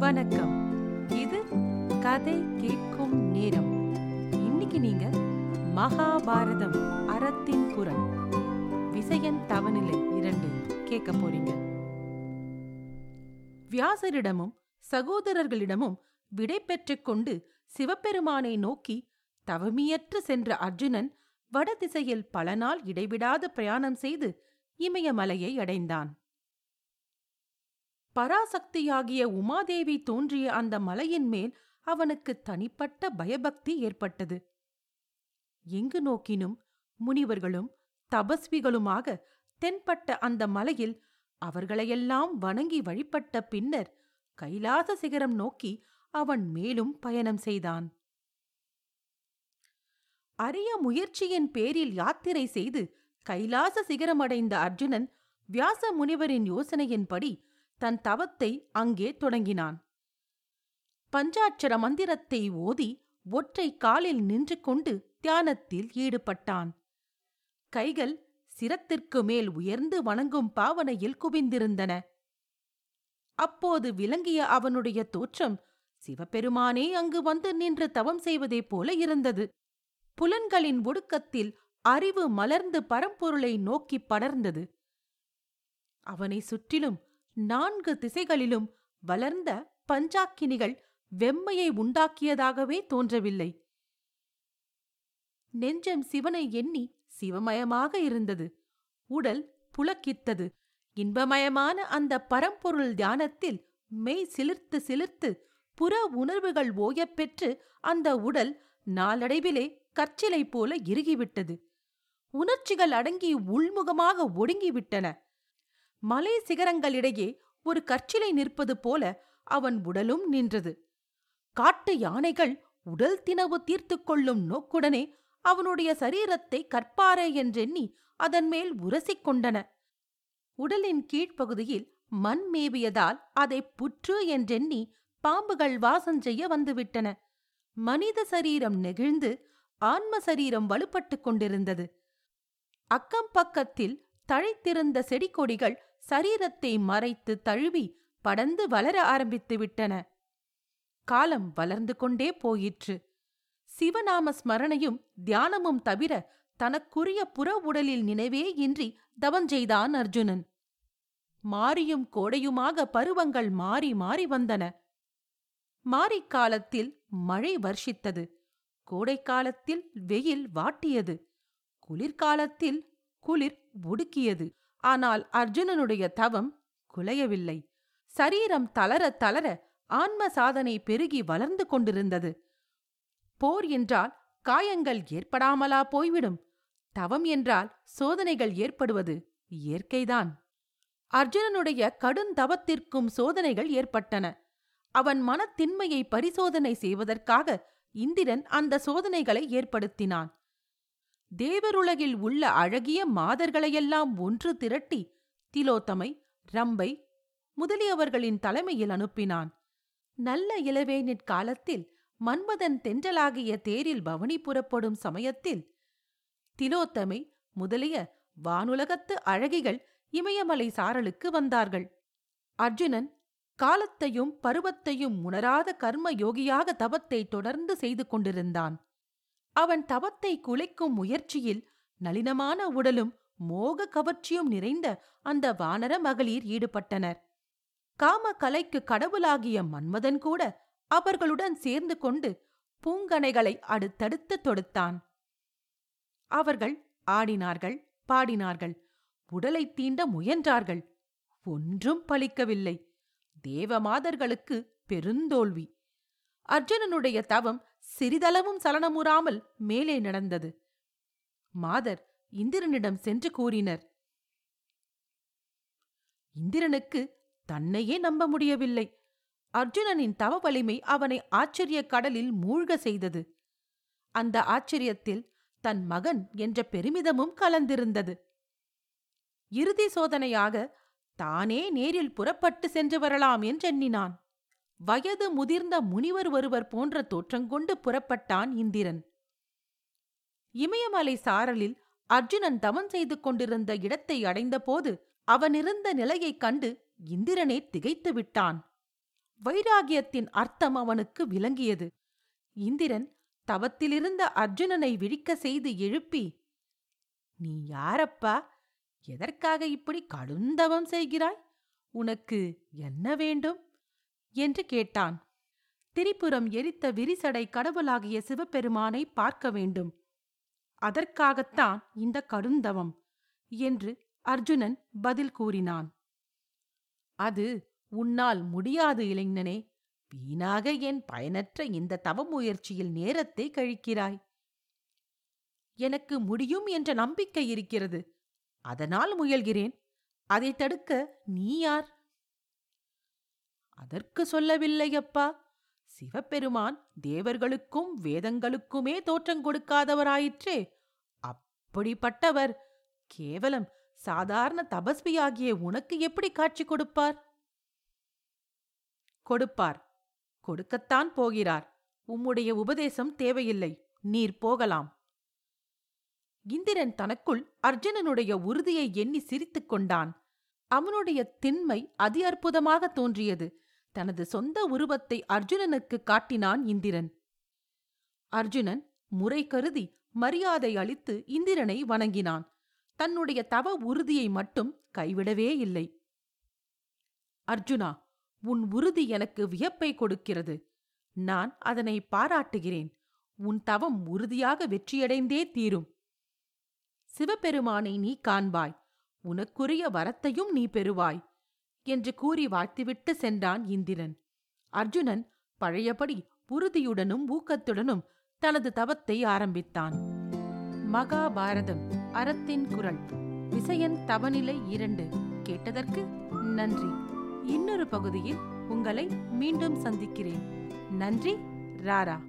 வணக்கம். இது கதை கேட்கும் நேரம். இன்னைக்கு நீங்க மகாபாரதம் அறத்தின் குரல். விசயன் தவநிலை இரண்டு கேட்க போறீங்க. வியாசரிடமும் சகோதரர்களிடமும் விடை பெற்றுக் கொண்டு சிவபெருமானை நோக்கி தவமியற்று சென்ற அர்ஜுனன் வடதிசையில் பல நாள் இடைவிடாத பிரயாணம் செய்து இமயமலையை அடைந்தான். பராசக்தியாகிய உமாதேவி தோன்றிய அந்த மலையின் மேல் அவனுக்கு தனிப்பட்ட பயபக்தி ஏற்பட்டது. எங்கு நோக்கினும் முனிவர்களும் தபஸ்விகளுமாக தென்பட்ட அந்த மலையில் அவர்களையெல்லாம் வணங்கி வழிபட்ட பின்னர் கைலாச சிகரம் நோக்கி அவன் மேலும் பயணம் செய்தான். அரிய முயற்சியின் பேரில் யாத்திரை செய்து கைலாச சிகரமடைந்த அர்ஜுனன் வியாச முனிவரின் யோசனையின்படி தன் தவத்தை அங்கே தொடங்கினான். பஞ்சாட்சர மந்திரத்தை ஓதி ஒற்றை காலில் நின்று கொண்டு தியானத்தில் ஈடுபட்டான். கைகள் சிரத்திற்கு மேல் உயர்ந்து வணங்கும் பாவனையில் குவிந்திருந்தன. அப்போது விளங்கிய அவனுடைய தோற்றம் சிவபெருமானே அங்கு வந்து நின்று தவம் செய்வதைப் போல இருந்தது. புலன்களின் ஒடுக்கத்தில் அறிவு மலர்ந்து பரம்பொருளை நோக்கி படர்ந்தது. அவனை சுற்றிலும் நான்கு திசைகளிலும் வளர்ந்த பஞ்சாக்கினிகள் வெம்மையை உண்டாக்கியதாகவே தோன்றவில்லை. நெஞ்சம் சிவனை எண்ணி சிவமயமாக இருந்தது. உடல் புலக்கித்தது. இன்பமயமான அந்த பரம்பொருள் தியானத்தில் மெய் சிலிர்த்து சிலிர்த்து புற உணர்வுகள் ஓயப்பெற்று அந்த உடல் நாளடைவிலே கற்சிலை போல இறுகிவிட்டது. உணர்ச்சிகள் அடங்கி உள்முகமாக ஒடுங்கிவிட்டன. மலை சிகரங்களிடையே ஒரு கற்சிலை நிற்பது போல அவன் உடலும் நின்றது. காட்டு யானைகள் உடல் தினவு தீர்த்து கொள்ளும் நோக்குடனே அவனுடைய சரீரத்தை கற்பாரே என்றெண்ணி அதன் மேல் உரசிக் கொண்டன. உடலின் கீழ்ப்பகுதியில் மண் மேவியதால் அதை புற்று என்றெண்ணி பாம்புகள் வாசம் செய்ய வந்துவிட்டன. மனித சரீரம் நெகிழ்ந்து ஆன்ம சரீரம் வலுப்பட்டுக் கொண்டிருந்தது. அக்கம் பக்கத்தில் தழைத்திருந்த செடிகொடிகள் சரீரத்தை மறைத்து தழுவி படந்து வளர ஆரம்பித்து விட்டன காலம் வளர்ந்து கொண்டே போயிற்று. சிவநாம ஸ்மரணையும் தியானமும் தவிர தனக்குரிய புற உடலில் நினைவே இன்றி தவஞ்செய்தான் அர்ஜுனன். மாரியும் கோடையுமாக பருவங்கள் மாறி மாறி வந்தன. மாரிக்காலத்தில் மழை வர்ஷித்தது. கோடைக்காலத்தில் வெயில் வாட்டியது. குளிர்காலத்தில் குளிர் ஒடுக்கியது ஆனால் அர்ஜுனனுடைய தவம் குலையவில்லை. சரீரம் தளர தளர ஆன்ம சாதனை பெருகி வளர்ந்து கொண்டிருந்தது. போர் என்றால் காயங்கள் ஏற்படாமலா போய்விடும். தவம் என்றால் சோதனைகள் ஏற்படுவது இயற்கைதான். அர்ஜுனனுடைய கடுந்தவத்திற்கும் சோதனைகள் ஏற்பட்டன. அவன் மனத்தின்மையை பரிசோதனை செய்வதற்காக இந்திரன் அந்த சோதனைகளை ஏற்படுத்தினான். தேவருலகில் உள்ள அழகிய மாதர்களையெல்லாம் ஒன்று திரட்டி திலோத்தமை ரம்பை முதலியவர்களின் தலைமையில் அனுப்பினான். நல்ல இளவேனிற் காலத்தில் மன்மதன் தென்றலாகிய தேரில் பவனி புறப்படும் சமயத்தில் திலோத்தமை முதலிய வானுலகத்து அழகிகள் இமயமலை சாரலுக்கு வந்தார்கள். அர்ஜுனன் காலத்தையும் பருவத்தையும் உணராத கர்ம யோகியாக தவத்தை தொடர்ந்து செய்து கொண்டிருந்தான். அவன் தவத்தை குலைக்கும் முயற்சியில் நளினமான உடலும் மோக கவர்ச்சியும் நிறைந்த அந்த வானர மகளிர் ஈடுபட்டனர். காம கலைக்கு கடவுளாகிய மன்மதன் கூட அவர்களுடன் சேர்ந்து கொண்டு பூங்கனைகளை அடுத்தடுத்து தொடுத்தான். அவர்கள் ஆடினார்கள் பாடினார்கள் உடலை தீண்ட முயன்றார்கள். ஒன்றும் பலிக்கவில்லை. தேவமாதர்களுக்கு பெருந்தோல்வி. அர்ஜுனனுடைய தவம் சிறிதளவும் சலனமுறாமல் மேலே நடந்தது. மாதர் இந்திரனிடம் சென்று கூறினர் இந்திரனுக்கு தன்னையே நம்ப முடியவில்லை. அர்ஜுனனின் தவ வலிமை அவனை ஆச்சரிய கடலில் மூழ்க செய்தது. அந்த ஆச்சரியத்தில் தன் மகன் என்ற பெருமிதமும் கலந்திருந்தது. இறுதி சோதனையாக தானே நேரில் புறப்பட்டு சென்று வரலாம் என்றெண்ணினான். வயது முதிர்ந்த முனிவர் ஒருவர் போன்ற தோற்றங்கொண்டு புறப்பட்டான் இந்திரன். இமயமலை சாரலில் அர்ஜுனன் தவம் செய்து கொண்டிருந்த இடத்தை அடைந்தபோது அவனிருந்த நிலையைக் கண்டு இந்திரனே திகைத்து விட்டான். வைராகியத்தின் அர்த்தம் அவனுக்கு விளங்கியது. இந்திரன் தவத்திலிருந்த அர்ஜுனனை விழிக்க செய்து எழுப்பி நீ யாரப்பா? எதற்காக இப்படி கடுந்தவம் செய்கிறாய்? உனக்கு என்ன வேண்டும்? என்று கேட்டான். திரிபுரம் எரித்த விரிசடை கடவுளாகிய சிவபெருமானை பார்க்க வேண்டும். அதற்காகத்தான் இந்த கருந்தவம் என்று அர்ஜுனன் பதில் கூறினான். அது உன்னால் முடியாது இளைஞனே. வீணாக என் பயனற்ற இந்த தவ முயற்சியில் நேரத்தை கழிக்கிறாய். எனக்கு முடியும் என்ற நம்பிக்கை இருக்கிறது. அதனால் முயல்கிறேன். அதை தடுக்க நீ யார்? அதற்கு சொல்லவில்லையப்பா. சிவபெருமான் தேவர்களுக்கும் வேதங்களுக்குமே தோற்றம் கொடுக்காதவராயிற்றே. அப்படிப்பட்டவர். கேவலம். சாதாரண தபஸ்வியாகிய உனக்கு எப்படி காட்சி கொடுப்பார்? கொடுப்பார். கொடுக்கத்தான் போகிறார். உம்முடைய உபதேசம் தேவையில்லை. நீர் போகலாம். இந்திரன் தனக்குள் அர்ஜுனனுடைய உறுதியை எண்ணி சிரித்துக் கொண்டான். அவனுடைய திண்மை அதி அற்புதமாக தோன்றியது. தனது சொந்த உருவத்தை அர்ஜுனனுக்கு காட்டினான் இந்திரன். அர்ஜுனன் முறை கருதி மரியாதை அளித்து இந்திரனை வணங்கினான். தன்னுடைய தவ உறுதியை மட்டும் கைவிடவே இல்லை. அர்ஜுனா உன் உறுதி எனக்கு வியப்பை கொடுக்கிறது. நான் அதனை பாராட்டுகிறேன். உன் தவம் உறுதியாக வெற்றியடைந்தே தீரும். சிவபெருமானை நீ காண்பாய். உனக்குரிய வரத்தையும் நீ பெறுவாய். என்று கூறி வாழ்த்துவிட்டு சென்றான் இந்திரன். அர்ஜுனன் பழையபடி உறுதியுடனும் ஊக்கத்துடனும் தனது தவத்தை ஆரம்பித்தான். மகாபாரதம் அறத்தின் குரல் விசயன் தவநிலை இரண்டு கேட்டதற்கு நன்றி. இன்னொரு பகுதியில் உங்களை மீண்டும் சந்திக்கிறேன். நன்றி ராரா.